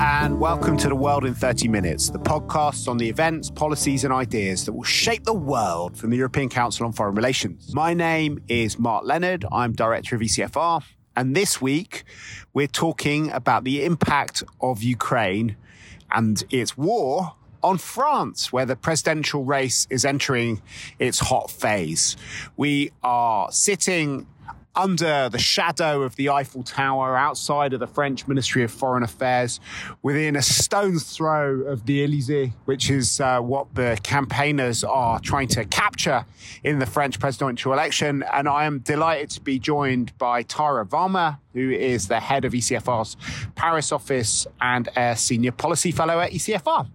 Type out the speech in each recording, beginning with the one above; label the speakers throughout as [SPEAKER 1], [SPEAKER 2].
[SPEAKER 1] and welcome to The World in 30 Minutes, the podcast on the events, policies, and ideas that will shape the world from the European Council on Foreign Relations. My name is Mark Leonard. I'm director of ECFR. And this week, we're talking about the impact of Ukraine and its war on France, where the presidential race is entering its hot phase. We are sitting under the shadow of the Eiffel Tower outside of the French Ministry of Foreign Affairs, within a stone's throw of the Elysee, which is uh, what the campaigners are trying to capture in the French presidential election. And I am delighted to be joined by Tara Varma, who is the head of ECFR's Paris office and a senior policy fellow at ECFR.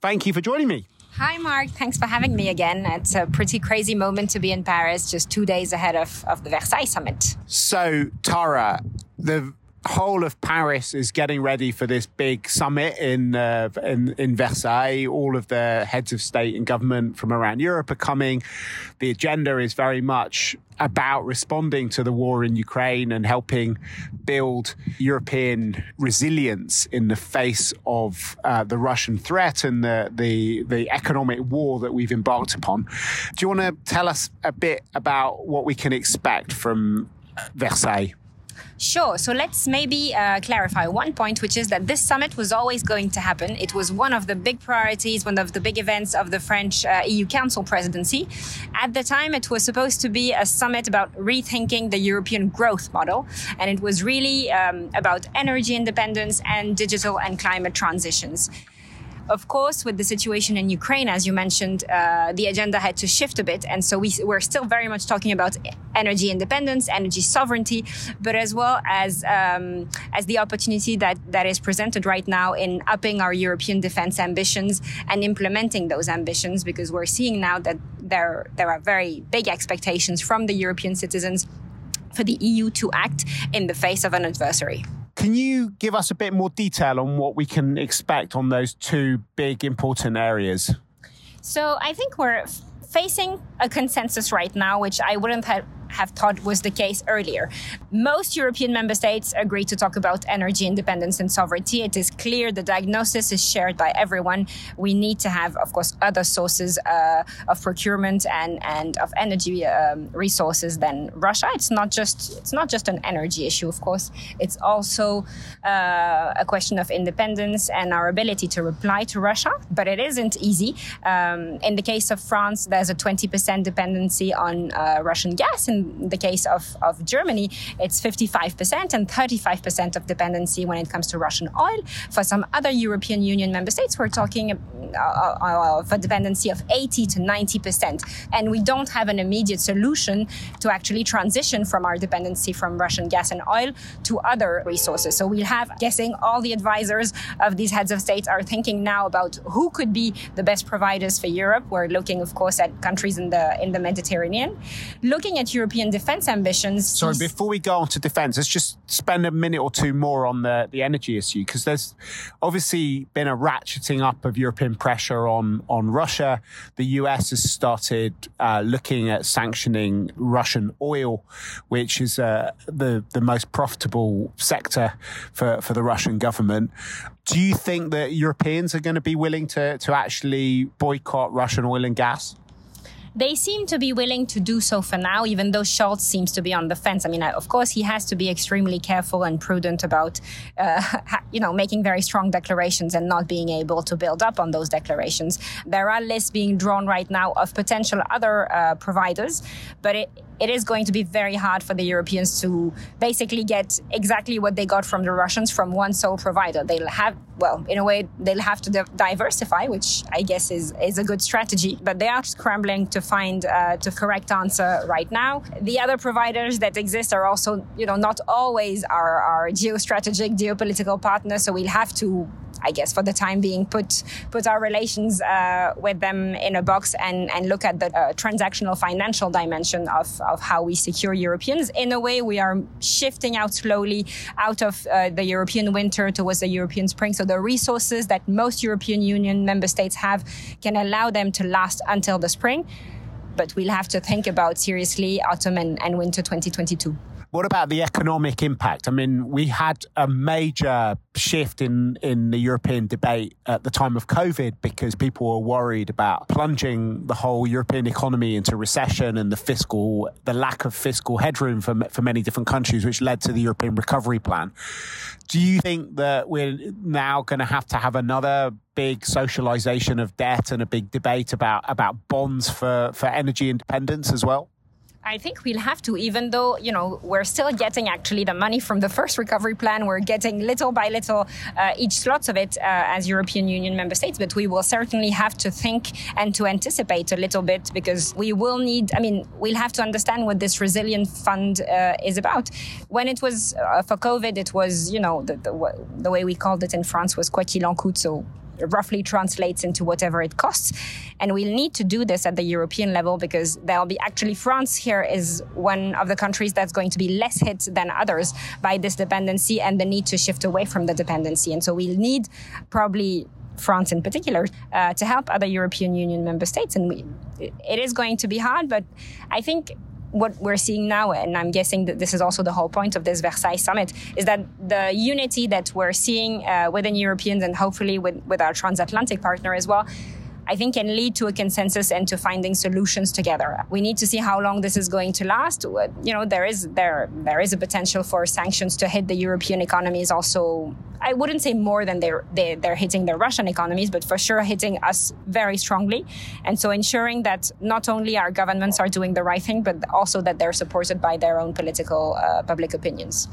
[SPEAKER 1] Thank you for joining me.
[SPEAKER 2] Hi, Mark. Thanks for having me again. It's a pretty crazy moment to be in Paris, just two days ahead of, of the Versailles summit.
[SPEAKER 1] So, Tara, the whole of Paris is getting ready for this big summit in, uh, in, in Versailles. All of the heads of state and government from around Europe are coming. The agenda is very much about responding to the war in Ukraine and helping build European resilience in the face of uh, the Russian threat and the, the the economic war that we've embarked upon. Do you want to tell us a bit about what we can expect from Versailles?
[SPEAKER 2] Sure. So let's maybe uh, clarify one point, which is that this summit was always going to happen. It was one of the big priorities, one of the big events of the French uh, EU Council presidency. At the time, it was supposed to be a summit about rethinking the European growth model. And it was really um, about energy independence and digital and climate transitions. Of course, with the situation in Ukraine, as you mentioned, uh, the agenda had to shift a bit. And so we, we're still very much talking about energy independence, energy sovereignty, but as well as, um, as the opportunity that, that is presented right now in upping our European defense ambitions and implementing those ambitions, because we're seeing now that there, there are very big expectations from the European citizens for the EU to act in the face of an adversary.
[SPEAKER 1] Can you give us a bit more detail on what we can expect on those two big important areas?
[SPEAKER 2] So I think we're facing a consensus right now, which I wouldn't have have thought was the case earlier. Most European member states agree to talk about energy independence and sovereignty. It is clear the diagnosis is shared by everyone. We need to have, of course, other sources uh, of procurement and, and of energy um, resources than Russia. It's not just it's not just an energy issue, of course. It's also uh, a question of independence and our ability to reply to Russia. But it isn't easy. Um, in the case of France, there's a 20% dependency on uh, Russian gas in the case of, of Germany, it's 55% and 35% of dependency when it comes to Russian oil. For some other European Union member states, we're talking uh, uh, of a dependency of 80 to 90%. And we don't have an immediate solution to actually transition from our dependency from Russian gas and oil to other resources. So we'll have, guessing all the advisors of these heads of states are thinking now about who could be the best providers for Europe. We're looking, of course, at countries in the in the Mediterranean. Looking at European European defence ambitions.
[SPEAKER 1] Sorry, before we go on to defence, let's just spend a minute or two more on the, the energy issue because there's obviously been a ratcheting up of European pressure on, on Russia. The US has started uh, looking at sanctioning Russian oil, which is uh, the, the most profitable sector for, for the Russian government. Do you think that Europeans are going to be willing to, to actually boycott Russian oil and gas?
[SPEAKER 2] They seem to be willing to do so for now, even though Scholz seems to be on the fence. I mean, of course, he has to be extremely careful and prudent about, uh, you know, making very strong declarations and not being able to build up on those declarations. There are lists being drawn right now of potential other uh, providers, but it, it is going to be very hard for the Europeans to basically get exactly what they got from the Russians from one sole provider. They'll have, well, in a way, they'll have to diversify, which I guess is, is a good strategy, but they are scrambling to find uh, the correct answer right now. The other providers that exist are also, you know, not always our, our geostrategic, geopolitical partners, so we'll have to I guess, for the time being, put put our relations uh, with them in a box and and look at the uh, transactional financial dimension of of how we secure Europeans. In a way, we are shifting out slowly out of uh, the European winter towards the European spring. So the resources that most European Union member states have can allow them to last until the spring. But we'll have to think about seriously autumn and, and winter 2022.
[SPEAKER 1] What about the economic impact? I mean, we had a major shift in, in the European debate at the time of COVID because people were worried about plunging the whole European economy into recession and the fiscal, the lack of fiscal headroom for, for many different countries, which led to the European recovery plan. Do you think that we're now going to have to have another big socialization of debt and a big debate about, about bonds for, for energy independence as well?
[SPEAKER 2] I think we'll have to, even though, you know, we're still getting actually the money from the first recovery plan. We're getting little by little uh, each slot of it uh, as European Union member states, but we will certainly have to think and to anticipate a little bit because we will need, I mean, we'll have to understand what this resilient fund uh, is about. When it was uh, for COVID, it was, you know, the, the, the, way we called it in France was quoi qu'il en coûte. So roughly translates into whatever it costs. And we'll need to do this at the European level because there'll be actually France here is one of the countries that's going to be less hit than others by this dependency and the need to shift away from the dependency. And so we'll need probably France in particular, uh, to help other European Union member states. And we, it is going to be hard, but I think what we're seeing now, and I'm guessing that this is also the whole point of this Versailles summit, is that the unity that we're seeing uh, within Europeans and hopefully with, with our transatlantic partner as well I think can lead to a consensus and to finding solutions together. We need to see how long this is going to last. You know, there is there there is a potential for sanctions to hit the European economies. Also, I wouldn't say more than they're they, they're hitting the Russian economies, but for sure hitting us very strongly. And so ensuring that not only our governments are doing the right thing, but also that they're supported by their own political uh, public opinions.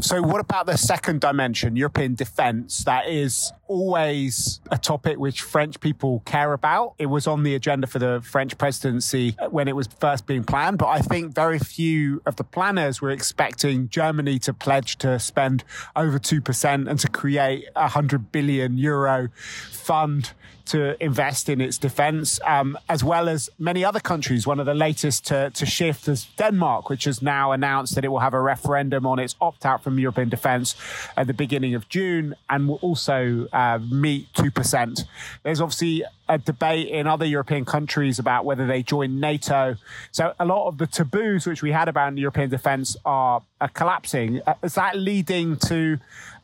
[SPEAKER 1] So, what about the second dimension, European defence? That is always a topic which French people care about. It was on the agenda for the French presidency when it was first being planned, but I think very few of the planners were expecting Germany to pledge to spend over 2% and to create a 100 billion euro fund to invest in its defence, um, as well as many other countries. One of the latest to, to shift is Denmark, which has now announced that it will have a referendum on its opt out from European defence at the beginning of June and will also uh, meet 2%. There's obviously a debate in other European countries about whether they join NATO. So a lot of the taboos which we had about European defence are, are collapsing. Uh, is that leading to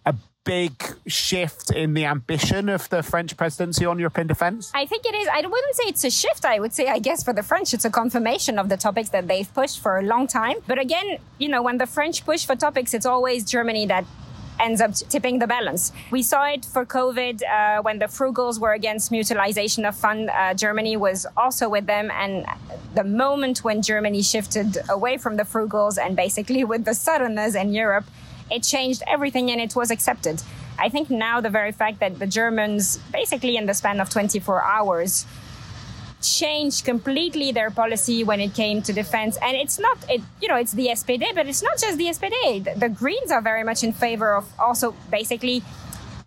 [SPEAKER 1] a big shift in the ambition of the French presidency on European defence?
[SPEAKER 2] I think it is. I wouldn't say it's a shift. I would say, I guess, for the French, it's a confirmation of the topics that they've pushed for a long time. But again, you know, when the French push for topics, it's always Germany that ends up tipping the balance. We saw it for COVID uh, when the frugals were against mutualization of fund. Uh, Germany was also with them, and the moment when Germany shifted away from the frugals and basically with the southerners in Europe, it changed everything and it was accepted. I think now the very fact that the Germans, basically in the span of 24 hours, changed completely their policy when it came to defense. And it's not, it, you know, it's the SPD, but it's not just the SPD. The, the Greens are very much in favor of also basically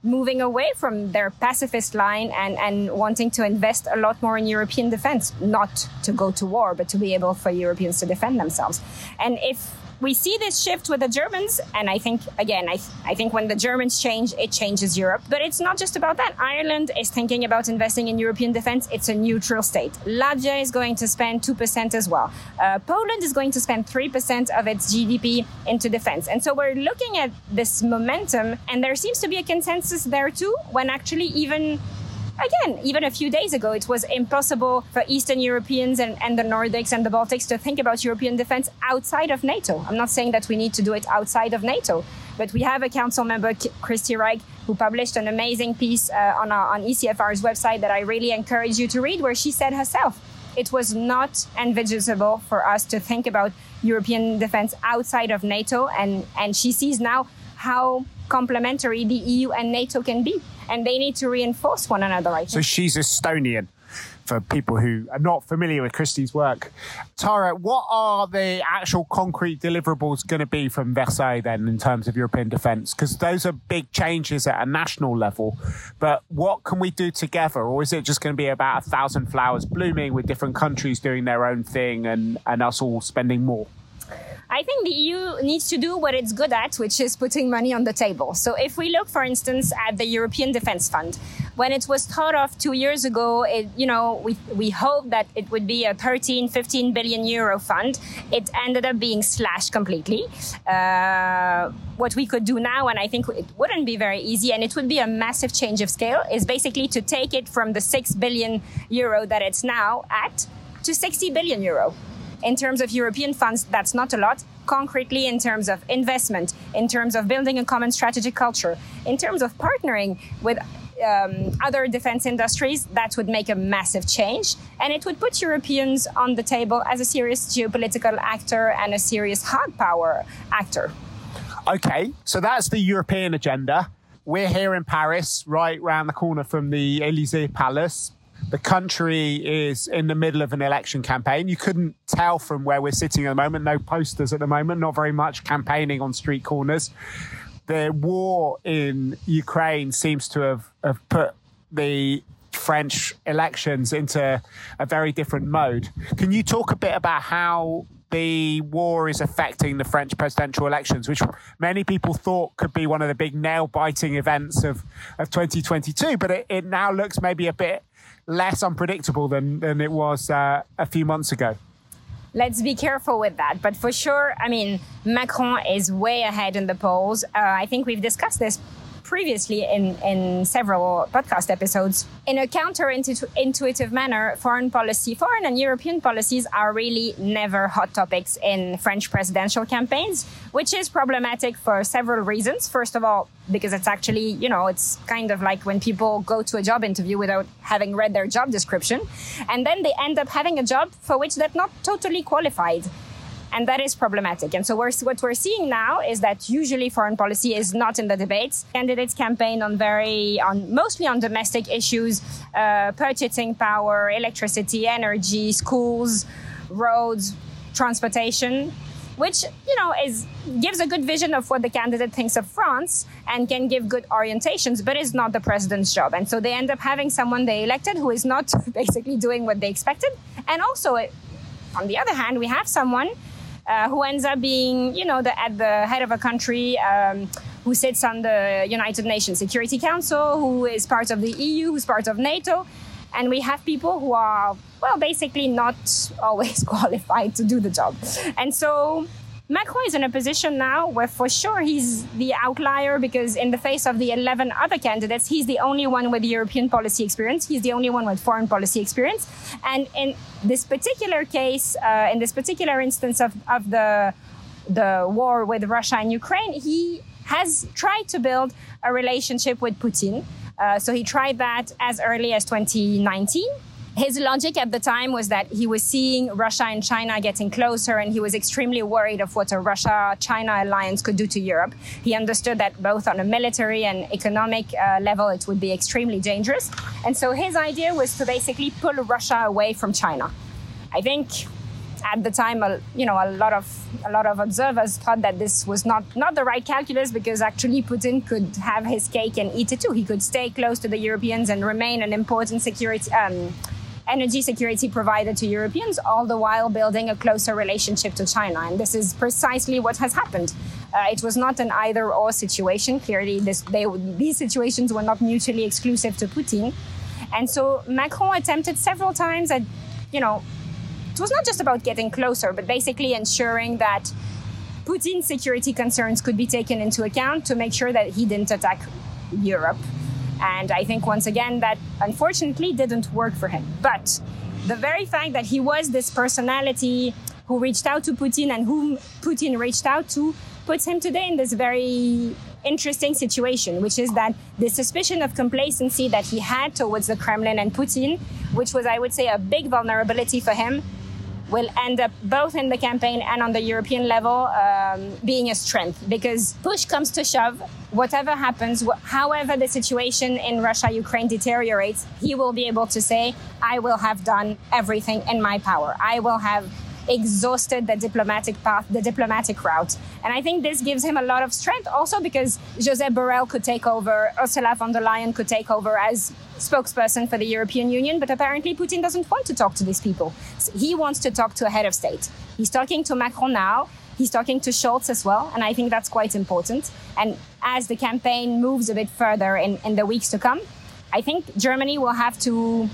[SPEAKER 2] moving away from their pacifist line and, and wanting to invest a lot more in European defense, not to go to war, but to be able for Europeans to defend themselves. And if we see this shift with the Germans, and I think again, I, th- I think when the Germans change, it changes Europe. But it's not just about that. Ireland is thinking about investing in European defense. It's a neutral state. Latvia is going to spend two percent as well. Uh, Poland is going to spend three percent of its GDP into defense, and so we're looking at this momentum, and there seems to be a consensus there too. When actually even again, even a few days ago, it was impossible for Eastern Europeans and, and the Nordics and the Baltics to think about European defense outside of NATO. I'm not saying that we need to do it outside of NATO, but we have a council member, Kristi Raik, who published an amazing piece uh, on, our, on ECFR's website that I really encourage you to read, where she said herself, it was not envisageable for us to think about European defense outside of NATO. And, and she sees now how complementary the EU and NATO can be and they need to reinforce one another. I think.
[SPEAKER 1] So she's Estonian. For people who are not familiar with Kristi's work, Tara, what are the actual concrete deliverables going to be from Versailles then in terms of European defence? Because those are big changes at a national level. But what can we do together, or is it just going to be about a thousand flowers blooming with different countries doing their own thing and, and us all spending more?
[SPEAKER 2] I think the EU needs to do what it's good at, which is putting money on the table. So if we look, for instance, at the European Defence Fund, when it was thought of two years ago, it, you know, we, we hoped that it would be a 13, 15 billion euro fund. It ended up being slashed completely. Uh, what we could do now, and I think it wouldn't be very easy, and it would be a massive change of scale, is basically to take it from the 6 billion euro that it's now at to 60 billion euro. In terms of European funds, that's not a lot. Concretely, in terms of investment, in terms of building a common strategic culture, in terms of partnering with um, other defense industries, that would make a massive change. And it would put Europeans on the table as a serious geopolitical actor and a serious hard power actor.
[SPEAKER 1] Okay, so that's the European agenda. We're here in Paris, right round the corner from the Elysee Palace. The country is in the middle of an election campaign. You couldn't tell from where we're sitting at the moment. No posters at the moment, not very much campaigning on street corners the war in Ukraine seems to have, have put the French elections into a very different mode. Can you talk a bit about how the war is affecting the French presidential elections, which many people thought could be one of the big nail biting events of, of 2022, but it, it, now looks maybe a bit less unpredictable than, than it was uh, a few months ago
[SPEAKER 2] let's be careful with that. But for sure, I mean, Macron is way ahead in the polls. Uh, I think we've discussed this previously in, in several podcast episodes. In a counterintuitive manner, foreign policy, foreign and European policies are really never hot topics in French presidential campaigns, which is problematic for several reasons. First of all, because it's actually, you know, it's kind of like when people go to a job interview without having read their job description, and then they end up having a job for which they're not totally qualified and that is problematic. And so we're, what we're seeing now is that usually foreign policy is not in the debates. Candidates campaign on very, on mostly on domestic issues, uh, purchasing power, electricity, energy, schools, roads, transportation, which you know is gives a good vision of what the candidate thinks of France and can give good orientations, but is not the president's job. And so they end up having someone they elected who is not basically doing what they expected. And also, on the other hand, we have someone uh, who ends up being, you know, the, at the head of a country um, who sits on the United Nations Security Council, who is part of the EU, who's part of NATO. And we have people who are, well, basically not always qualified to do the job. And so Macron is in a position now where for sure he's the outlier because in the face of the 11 other candidates, he's the only one with European policy experience. He's the only one with foreign policy experience. And in this particular case, uh, in this particular instance of, of the, the war with Russia and Ukraine, he has tried to build a relationship with Putin. Uh, so he tried that as early as 2019 his logic at the time was that he was seeing Russia and China getting closer, and he was extremely worried of what a Russia China alliance could do to Europe. He understood that both on a military and economic uh, level, it would be extremely dangerous. And so his idea was to basically pull Russia away from China. I think at the time, you know, a lot of a lot of observers thought that this was not not the right calculus because actually Putin could have his cake and eat it too. He could stay close to the Europeans and remain an important security. Um, energy security provider to Europeans, all the while building a closer relationship to China. And this is precisely what has happened. Uh, it was not an either or situation. Clearly, this, they, these situations were not mutually exclusive to Putin. And so Macron attempted several times at, you know, it was not just about getting closer, but basically ensuring that Putin's security concerns could be taken into account to make sure that he didn't attack Europe. And I think once again that unfortunately didn't work for him. But the very fact that he was this personality who reached out to Putin and whom Putin reached out to puts him today in this very interesting situation, which is that the suspicion of complacency that he had towards the Kremlin and Putin, which was, I would say, a big vulnerability for him, will end up both in the campaign and on the European level um, being a strength because push comes to shove. Whatever happens, wh- however the situation in Russia Ukraine deteriorates, he will be able to say, I will have done everything in my power. I will have exhausted the diplomatic path, the diplomatic route. And I think this gives him a lot of strength also because Josep Borrell could take over, Ursula von der Leyen could take over as spokesperson for the European Union, but apparently Putin doesn't want to talk to these people. He wants to talk to a head of state. He's talking to Macron now. He's talking to Scholz as well, and I think that's quite important. And as the campaign moves a bit further in, in the weeks to come, I think Germany will have to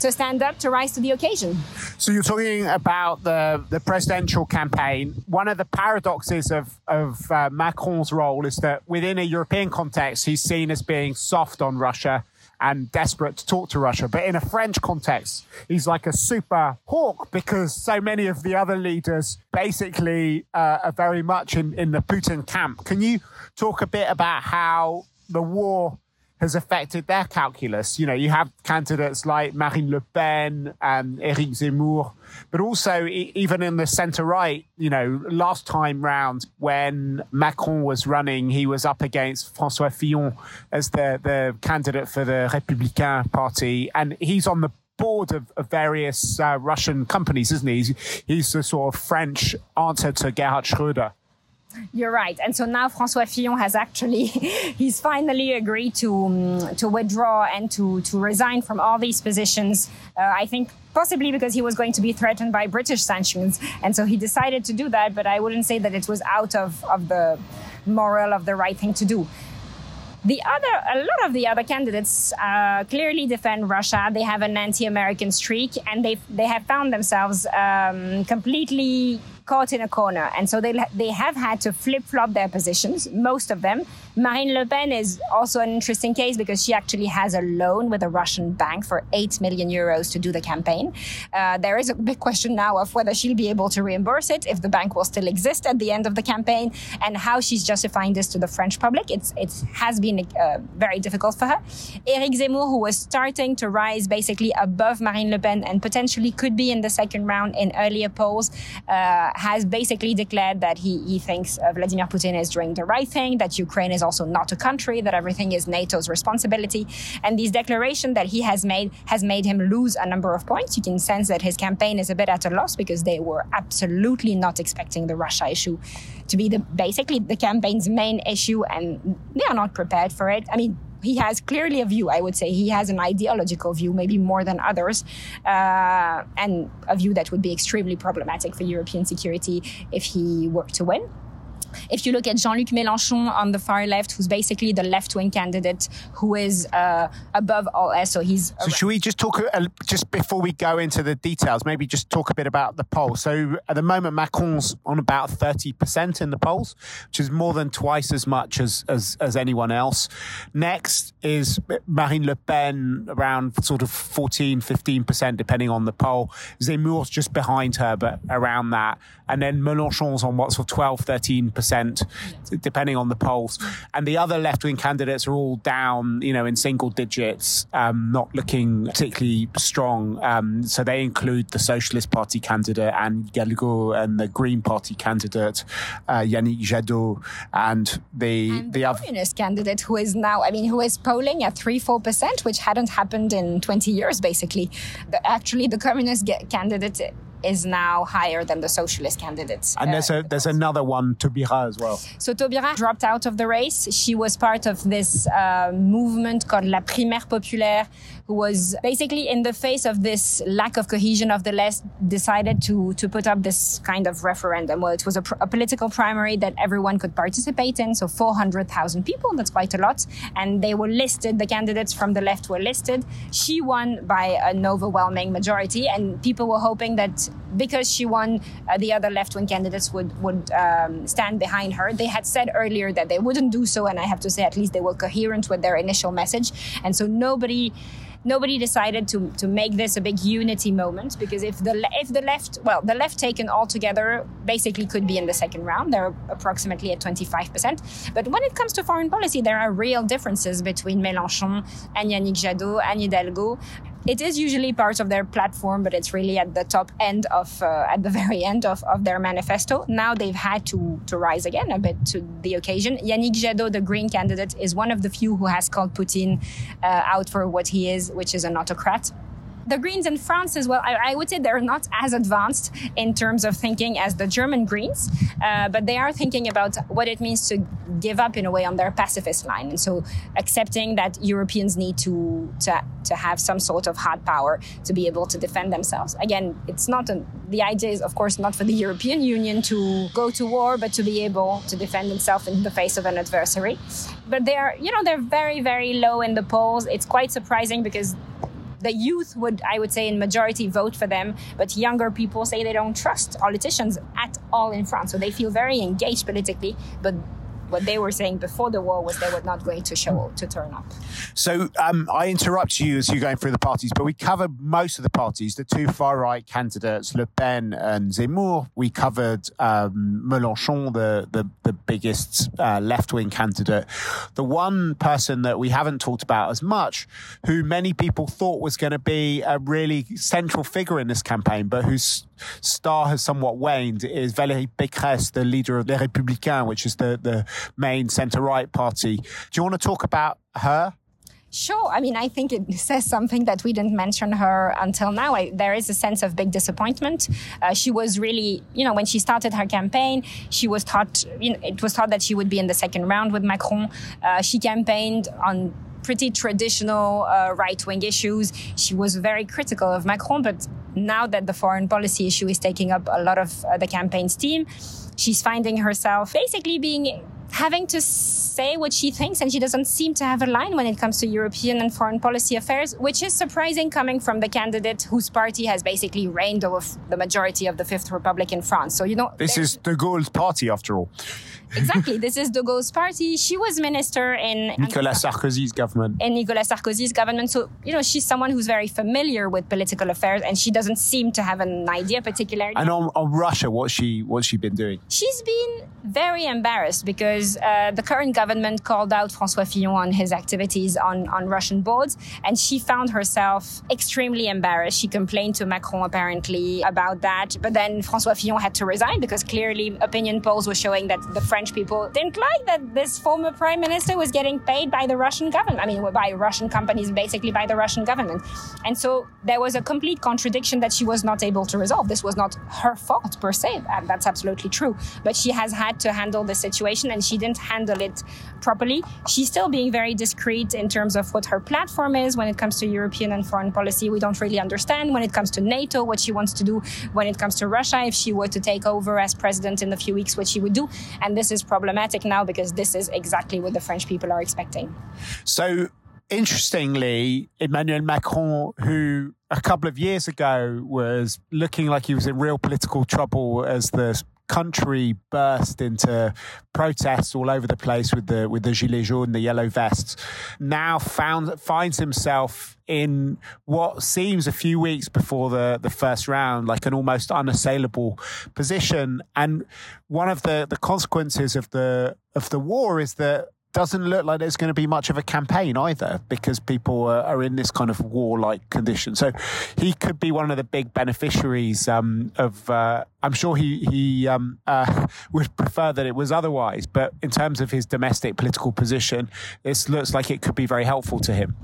[SPEAKER 2] to stand up to rise to the occasion.
[SPEAKER 1] So you're talking about the, the presidential campaign. One of the paradoxes of, of uh, Macron's role is that within a European context, he's seen as being soft on Russia and desperate to talk to Russia. But in a French context, he's like a super hawk because so many of the other leaders basically uh, are very much in, in the Putin camp. Can you talk a bit about how the war has affected their calculus. You know, you have candidates like Marine Le Pen and Eric Zemmour, but also even in the centre right, you know, last time round when Macron was running, he was up against Francois Fillon as the, the candidate for the Républicain Party, and he's on the board of, of various uh, Russian companies, isn't he? He's, he's the sort of French answer to Gerhard Schröder.
[SPEAKER 2] You're right. And so now François Fillon has actually, he's finally agreed to, um, to withdraw and to, to resign from all these positions. Uh, I think possibly because he was going to be threatened by British sanctions. And so he decided to do that, but I wouldn't say that it was out of, of the moral of the right thing to do. The other, a lot of the other candidates uh, clearly defend Russia. They have an anti-American streak, and they they have found themselves um, completely caught in a corner. And so they, they have had to flip flop their positions, most of them. Marine Le Pen is also an interesting case because she actually has a loan with a Russian bank for 8 million euros to do the campaign. Uh, there is a big question now of whether she'll be able to reimburse it, if the bank will still exist at the end of the campaign, and how she's justifying this to the French public. It's, it has been uh, very difficult for her. Eric Zemmour, who was starting to rise basically above Marine Le Pen and potentially could be in the second round in earlier polls, uh, has basically declared that he, he thinks uh, Vladimir Putin is doing the right thing, that Ukraine is also not a country, that everything is NATO's responsibility. And this declaration that he has made has made him lose a number of points. You can sense that his campaign is a bit at a loss because they were absolutely not expecting the Russia issue to be the basically the campaign's main issue, and they are not prepared for it. I mean, he has clearly a view. I would say he has an ideological view, maybe more than others, uh, and a view that would be extremely problematic for European security if he were to win. If you look at Jean-Luc Mélenchon on the far left, who's basically the left-wing candidate who is uh, above all else, so he's.
[SPEAKER 1] So should we just talk uh, just before we go into the details? Maybe just talk a bit about the poll. So at the moment, Macron's on about thirty percent in the polls, which is more than twice as much as as, as anyone else. Next is Marine Le Pen, around sort of 14, 15 percent, depending on the poll. Zemmour's just behind her, but around that, and then Mélenchon's on what sort of 12, 13 percent percent, depending on the polls. And the other left wing candidates are all down, you know, in single digits, um, not looking particularly strong. Um, so they include the Socialist Party candidate Anne Hidalgo and the Green Party candidate uh, Yannick Jadot, and the
[SPEAKER 2] and the, the other communist candidate who is now, I mean, who is polling at three four percent, which hadn't happened in twenty years, basically. The, actually, the communist candidate is now higher than the socialist candidates.
[SPEAKER 1] And there's uh, a there's another one, Taubira as well.
[SPEAKER 2] So Taubira dropped out of the race. She was part of this uh, movement called La Primaire Populaire, who was basically in the face of this lack of cohesion of the left, decided to to put up this kind of referendum. Well, it was a, pr- a political primary that everyone could participate in. So 400,000 people, that's quite a lot. And they were listed. The candidates from the left were listed. She won by an overwhelming majority, and people were hoping that because she won, uh, the other left-wing candidates would would um, stand behind her. They had said earlier that they wouldn't do so, and I have to say, at least they were coherent with their initial message. And so nobody nobody decided to, to make this a big unity moment because if the if the left well the left taken all together basically could be in the second round. They're approximately at 25% but when it comes to foreign policy there are real differences between Mélenchon and Yannick Jadot and Hidalgo it is usually part of their platform, but it's really at the top end of, uh, at the very end of, of their manifesto. Now they've had to, to rise again a bit to the occasion. Yannick Jadot, the Green candidate, is one of the few who has called Putin uh, out for what he is, which is an autocrat. The Greens in France as well, I, I would say they're not as advanced in terms of thinking as the German Greens, uh, but they are thinking about what it means to give up in a way on their pacifist line. And so accepting that Europeans need to, to, to have some sort of hard power to be able to defend themselves. Again, it's not the idea is, of course, not for the European Union to go to war, but to be able to defend itself in the face of an adversary. But they're, you know, they're very, very low in the polls. It's quite surprising because the youth would, I would say, in majority vote for them, but younger people say they don't trust politicians at all in France. So they feel very engaged politically, but what they were saying before the war was they were not going to show to turn up.
[SPEAKER 1] So um, I interrupt you as you're going through the parties, but we covered most of the parties. The two far right candidates, Le Pen and Zemmour. We covered um, Mélenchon, the the, the biggest uh, left wing candidate. The one person that we haven't talked about as much, who many people thought was going to be a really central figure in this campaign, but whose star has somewhat waned, is Valérie Pécresse, the leader of Les Républicains, which is the the main centre right party. Do you want to talk about her?
[SPEAKER 2] Sure. I mean, I think it says something that we didn't mention her until now. I, there is a sense of big disappointment. Uh, she was really, you know, when she started her campaign, she was thought, you know, it was thought that she would be in the second round with Macron. Uh, she campaigned on pretty traditional uh, right wing issues. She was very critical of Macron, but now that the foreign policy issue is taking up a lot of uh, the campaign's team, she's finding herself basically being having to say what she thinks, and she doesn't seem to have a line when it comes to European and foreign policy affairs, which is surprising coming from the candidate whose party has basically reigned over the majority of the Fifth Republic in France. So, you know.
[SPEAKER 1] This is de Gaulle's party, after all.
[SPEAKER 2] Exactly. This is de Gaulle's party. She was minister in
[SPEAKER 1] Nicolas Sarkozy's government.
[SPEAKER 2] In Nicolas Sarkozy's government. So, you know, she's someone who's very familiar with political affairs and she doesn't seem to have an idea particularly.
[SPEAKER 1] And on, on Russia, what's she what's she been doing?
[SPEAKER 2] She's been very embarrassed because uh, the current government called out François Fillon on his activities on, on Russian boards, and she found herself extremely embarrassed. She complained to Macron apparently about that, but then François Fillon had to resign because clearly opinion polls were showing that the French people didn't like that this former prime minister was getting paid by the Russian government. I mean, by Russian companies, basically by the Russian government. And so there was a complete contradiction that she was not able to resolve. This was not her fault per se. And that's absolutely true. But she has had to handle the situation and she didn't handle it properly. She's still being very discreet in terms of what her platform is when it comes to European and foreign policy. We don't really understand when it comes to NATO, what she wants to do when it comes to Russia. If she were to take over as president in a few weeks, what she would do. And this is problematic now because this is exactly what the French people are expecting.
[SPEAKER 1] So, interestingly, Emmanuel Macron, who a couple of years ago was looking like he was in real political trouble as the country burst into protests all over the place with the with the gilets jaunes, the yellow vests, now found finds himself in what seems a few weeks before the the first round like an almost unassailable position. And one of the the consequences of the of the war is that doesn't look like there's going to be much of a campaign either because people are, in this kind of war-like condition. So he could be one of the big beneficiaries um, of. Uh, I'm sure he he um, uh, would prefer that it was otherwise, but in terms of his domestic political position, this looks like it could be very helpful to him.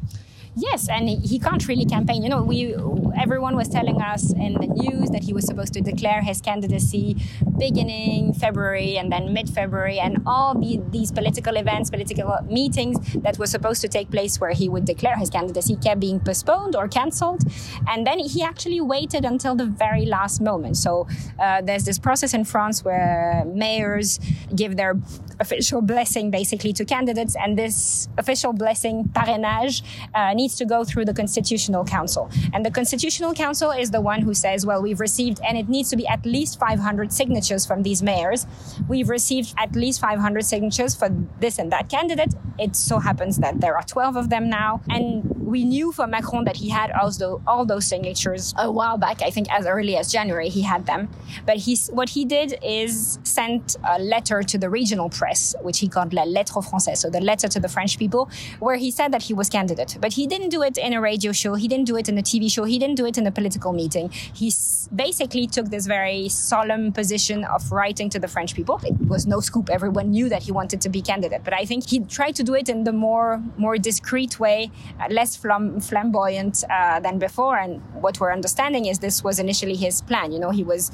[SPEAKER 2] Yes, and he can't really campaign. You know, we everyone was telling us in the news that he was supposed to declare his candidacy beginning February and then mid-February, and all the, these political events, political meetings that were supposed to take place where he would declare his candidacy kept being postponed or cancelled, and then he actually waited until the very last moment. So uh, there's this process in France where mayors give their official blessing basically to candidates, and this official blessing parrainage. Uh, needs to go through the Constitutional Council. And the Constitutional Council is the one who says, well, we've received, and it needs to be at least 500 signatures from these mayors. We've received at least 500 signatures for this and that candidate. It so happens that there are 12 of them now. And we knew for Macron that he had also all those signatures a while back. I think as early as January he had them. But he's, what he did is sent a letter to the regional press, which he called La Lettre Française, so the letter to the French people, where he said that he was candidate. But he didn't do it in a radio show. He didn't do it in a TV show. He didn't do it in a political meeting. He basically took this very solemn position of writing to the French people. It was no scoop. Everyone knew that he wanted to be candidate. But I think he tried to do it in the more more discreet way, uh, less flam- flamboyant uh, than before. And what we're understanding is this was initially his plan. You know, he was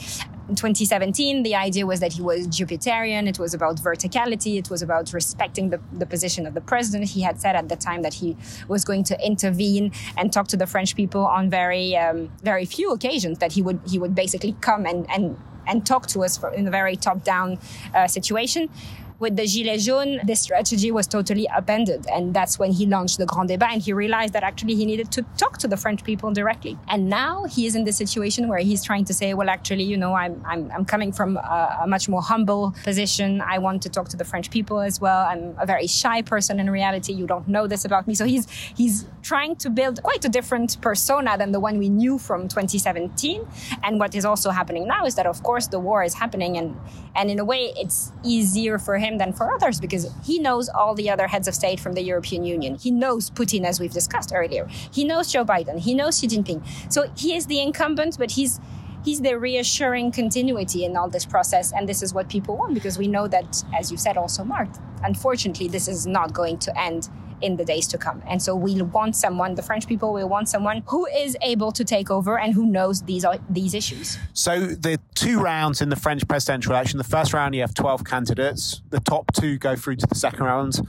[SPEAKER 2] 2017, the idea was that he was Jupiterian. It was about verticality. It was about respecting the, the position of the president. He had said at the time that he was going to intervene and talk to the French people on very, um, very few occasions. That he would he would basically come and and and talk to us for, in a very top down uh, situation with the Gilets jaunes, this strategy was totally upended. And that's when he launched the Grand Débat and he realized that actually he needed to talk to the French people directly. And now he is in the situation where he's trying to say, well, actually, you know, I'm, I'm, I'm coming from a, a much more humble position. I want to talk to the French people as well. I'm a very shy person in reality. You don't know this about me. So he's, he's trying to build quite a different persona than the one we knew from 2017. And what is also happening now is that, of course, the war is happening. And, and in a way, it's easier for him him than for others because he knows all the other heads of state from the European Union. He knows Putin, as we've discussed earlier. He knows Joe Biden. He knows Xi Jinping. So he is the incumbent, but he's he's the reassuring continuity in all this process. And this is what people want because we know that, as you said, also, Mark, unfortunately, this is not going to end in the days to come. And so we want someone, the French people will want someone who is able to take over and who knows these are these issues.
[SPEAKER 1] So the two rounds in the French presidential election, the first round you have 12 candidates, the top two go through to the second round.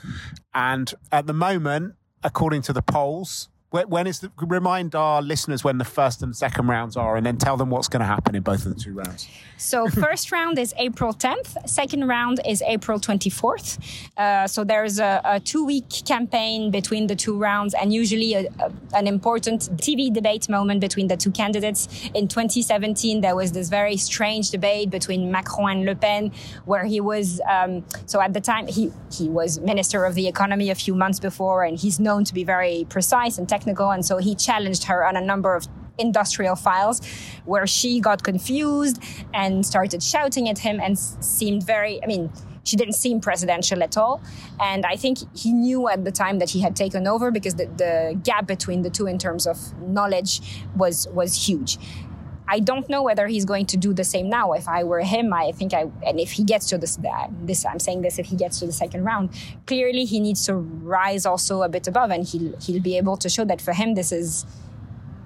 [SPEAKER 1] And at the moment, according to the polls, when is the remind our listeners when the first and second rounds are, and then tell them what's going to happen in both of the two rounds.
[SPEAKER 2] So first round is April 10th. Second round is April 24th. Uh, so there's a, a two-week campaign between the two rounds, and usually a, a, an important TV debate moment between the two candidates. In 2017, there was this very strange debate between Macron and Le Pen, where he was. Um, so at the time, he he was minister of the economy a few months before, and he's known to be very precise and technical. And so he challenged her on a number of industrial files where she got confused and started shouting at him and seemed very, I mean, she didn't seem presidential at all. And I think he knew at the time that he had taken over because the, the gap between the two in terms of knowledge was, was huge. I don't know whether he's going to do the same now. If I were him, I think I, and if he gets to this, this, I'm saying this, if he gets to the second round, clearly he needs to rise also a bit above and he'll, he'll be able to show that for him, this is,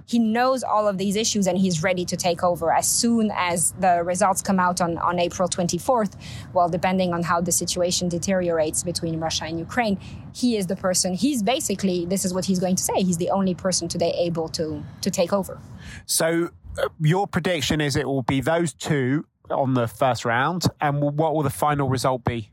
[SPEAKER 2] he knows all of these issues and he's ready to take over as soon as the results come out on, on April 24th. Well, depending on how the situation deteriorates between Russia and Ukraine, he is the person, he's basically, this is what he's going to say, he's the only person today able to, to take over.
[SPEAKER 1] So your prediction is it will be those two on the first round, and what will the final result be?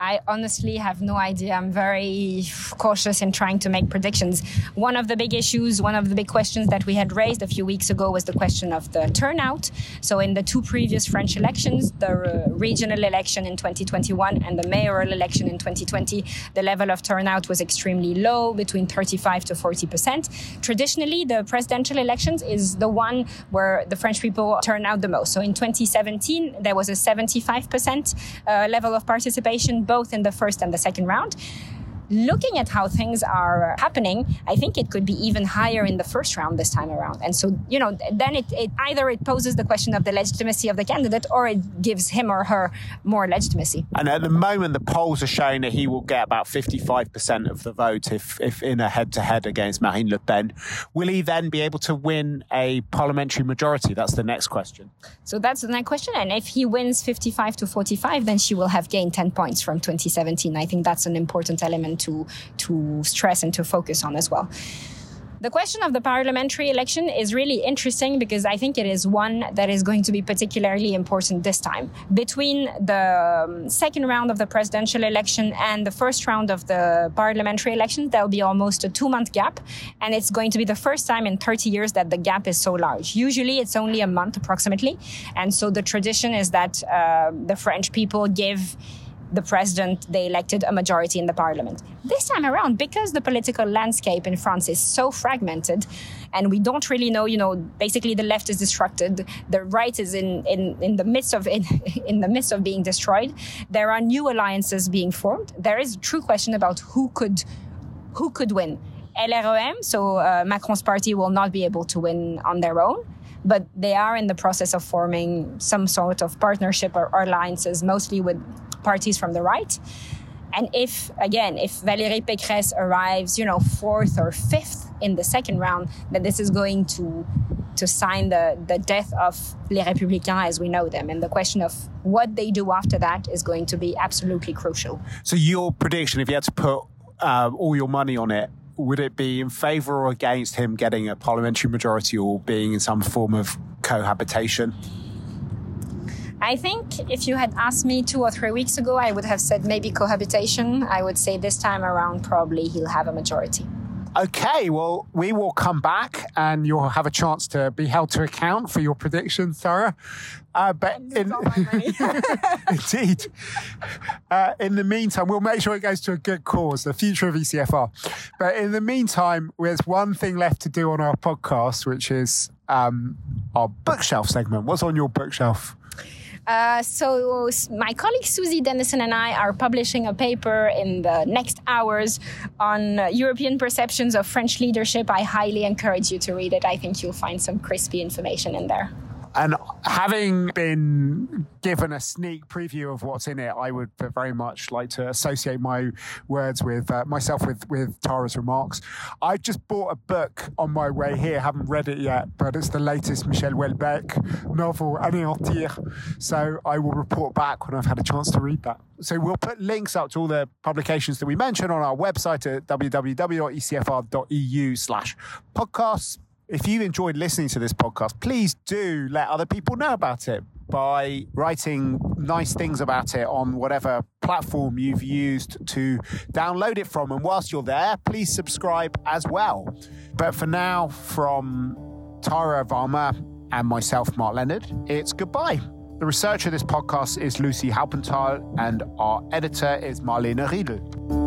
[SPEAKER 2] I honestly have no idea. I'm very cautious in trying to make predictions. One of the big issues, one of the big questions that we had raised a few weeks ago was the question of the turnout. So, in the two previous French elections, the regional election in 2021 and the mayoral election in 2020, the level of turnout was extremely low, between 35 to 40 percent. Traditionally, the presidential elections is the one where the French people turn out the most. So, in 2017, there was a 75 percent uh, level of participation both in the first and the second round looking at how things are happening, I think it could be even higher in the first round this time around. And so, you know, then it, it, either it poses the question of the legitimacy of the candidate or it gives him or her more legitimacy.
[SPEAKER 1] And at the moment, the polls are showing that he will get about 55% of the vote if, if in a head to head against Marine Le Pen. Will he then be able to win a parliamentary majority? That's the next question.
[SPEAKER 2] So that's the next question. And if he wins 55 to 45, then she will have gained 10 points from 2017. I think that's an important element to to stress and to focus on as well. The question of the parliamentary election is really interesting because I think it is one that is going to be particularly important this time. Between the um, second round of the presidential election and the first round of the parliamentary election, there'll be almost a two month gap. And it's going to be the first time in 30 years that the gap is so large. Usually it's only a month approximately. And so the tradition is that uh, the French people give the president, they elected a majority in the parliament. This time around, because the political landscape in France is so fragmented, and we don't really know, you know, basically the left is destructed, the right is in, in, in the midst of in, in the midst of being destroyed. There are new alliances being formed. There is a true question about who could who could win. LREM, so uh, Macron's party, will not be able to win on their own but they are in the process of forming some sort of partnership or, alliances, mostly with parties from the right. And if, again, if Valérie Pécresse arrives, you know, fourth or fifth in the second round, then this is going to to sign the, the death of Les Républicains as we know them. And the question of what they do after that is going to be absolutely crucial.
[SPEAKER 1] So, your prediction, if you had to put uh, all your money on it, would it be in favour or against him getting a parliamentary majority or being in some form of cohabitation?
[SPEAKER 2] I think if you had asked me two or three weeks ago, I would have said maybe cohabitation. I would say this time around, probably he'll have a majority.
[SPEAKER 1] Okay, well, we will come back and you'll have a chance to be held to account for your predictions, Sarah. Uh, but in, indeed, uh, in the meantime, we'll make sure it goes to a good cause, the future of ECFR. But in the meantime, there's one thing left to do on our podcast, which is um, our bookshelf segment. What's on your bookshelf?
[SPEAKER 2] Uh, so my colleague Susie Dennison and I are publishing a paper in the next hours on European perceptions of French leadership. I highly encourage you to read it. I think you'll find some crispy information in there.
[SPEAKER 1] And having been given a sneak preview of what's in it, I would very much like to associate my words with uh, myself with, with Tara's remarks. I've just bought a book on my way here, haven't read it yet, but it's the latest Michel Houellebecq novel, Anéantir. So I will report back when I've had a chance to read that. So we'll put links up to all the publications that we mentioned on our website at www.ecfr.eu slash podcasts if you've enjoyed listening to this podcast, please do let other people know about it by writing nice things about it on whatever platform you've used to download it from. And whilst you're there, please subscribe as well. But for now, from Tara Varma and myself, Mark Leonard, it's goodbye. The researcher of this podcast is Lucy Haupenthal, and our editor is Marlene Riedel.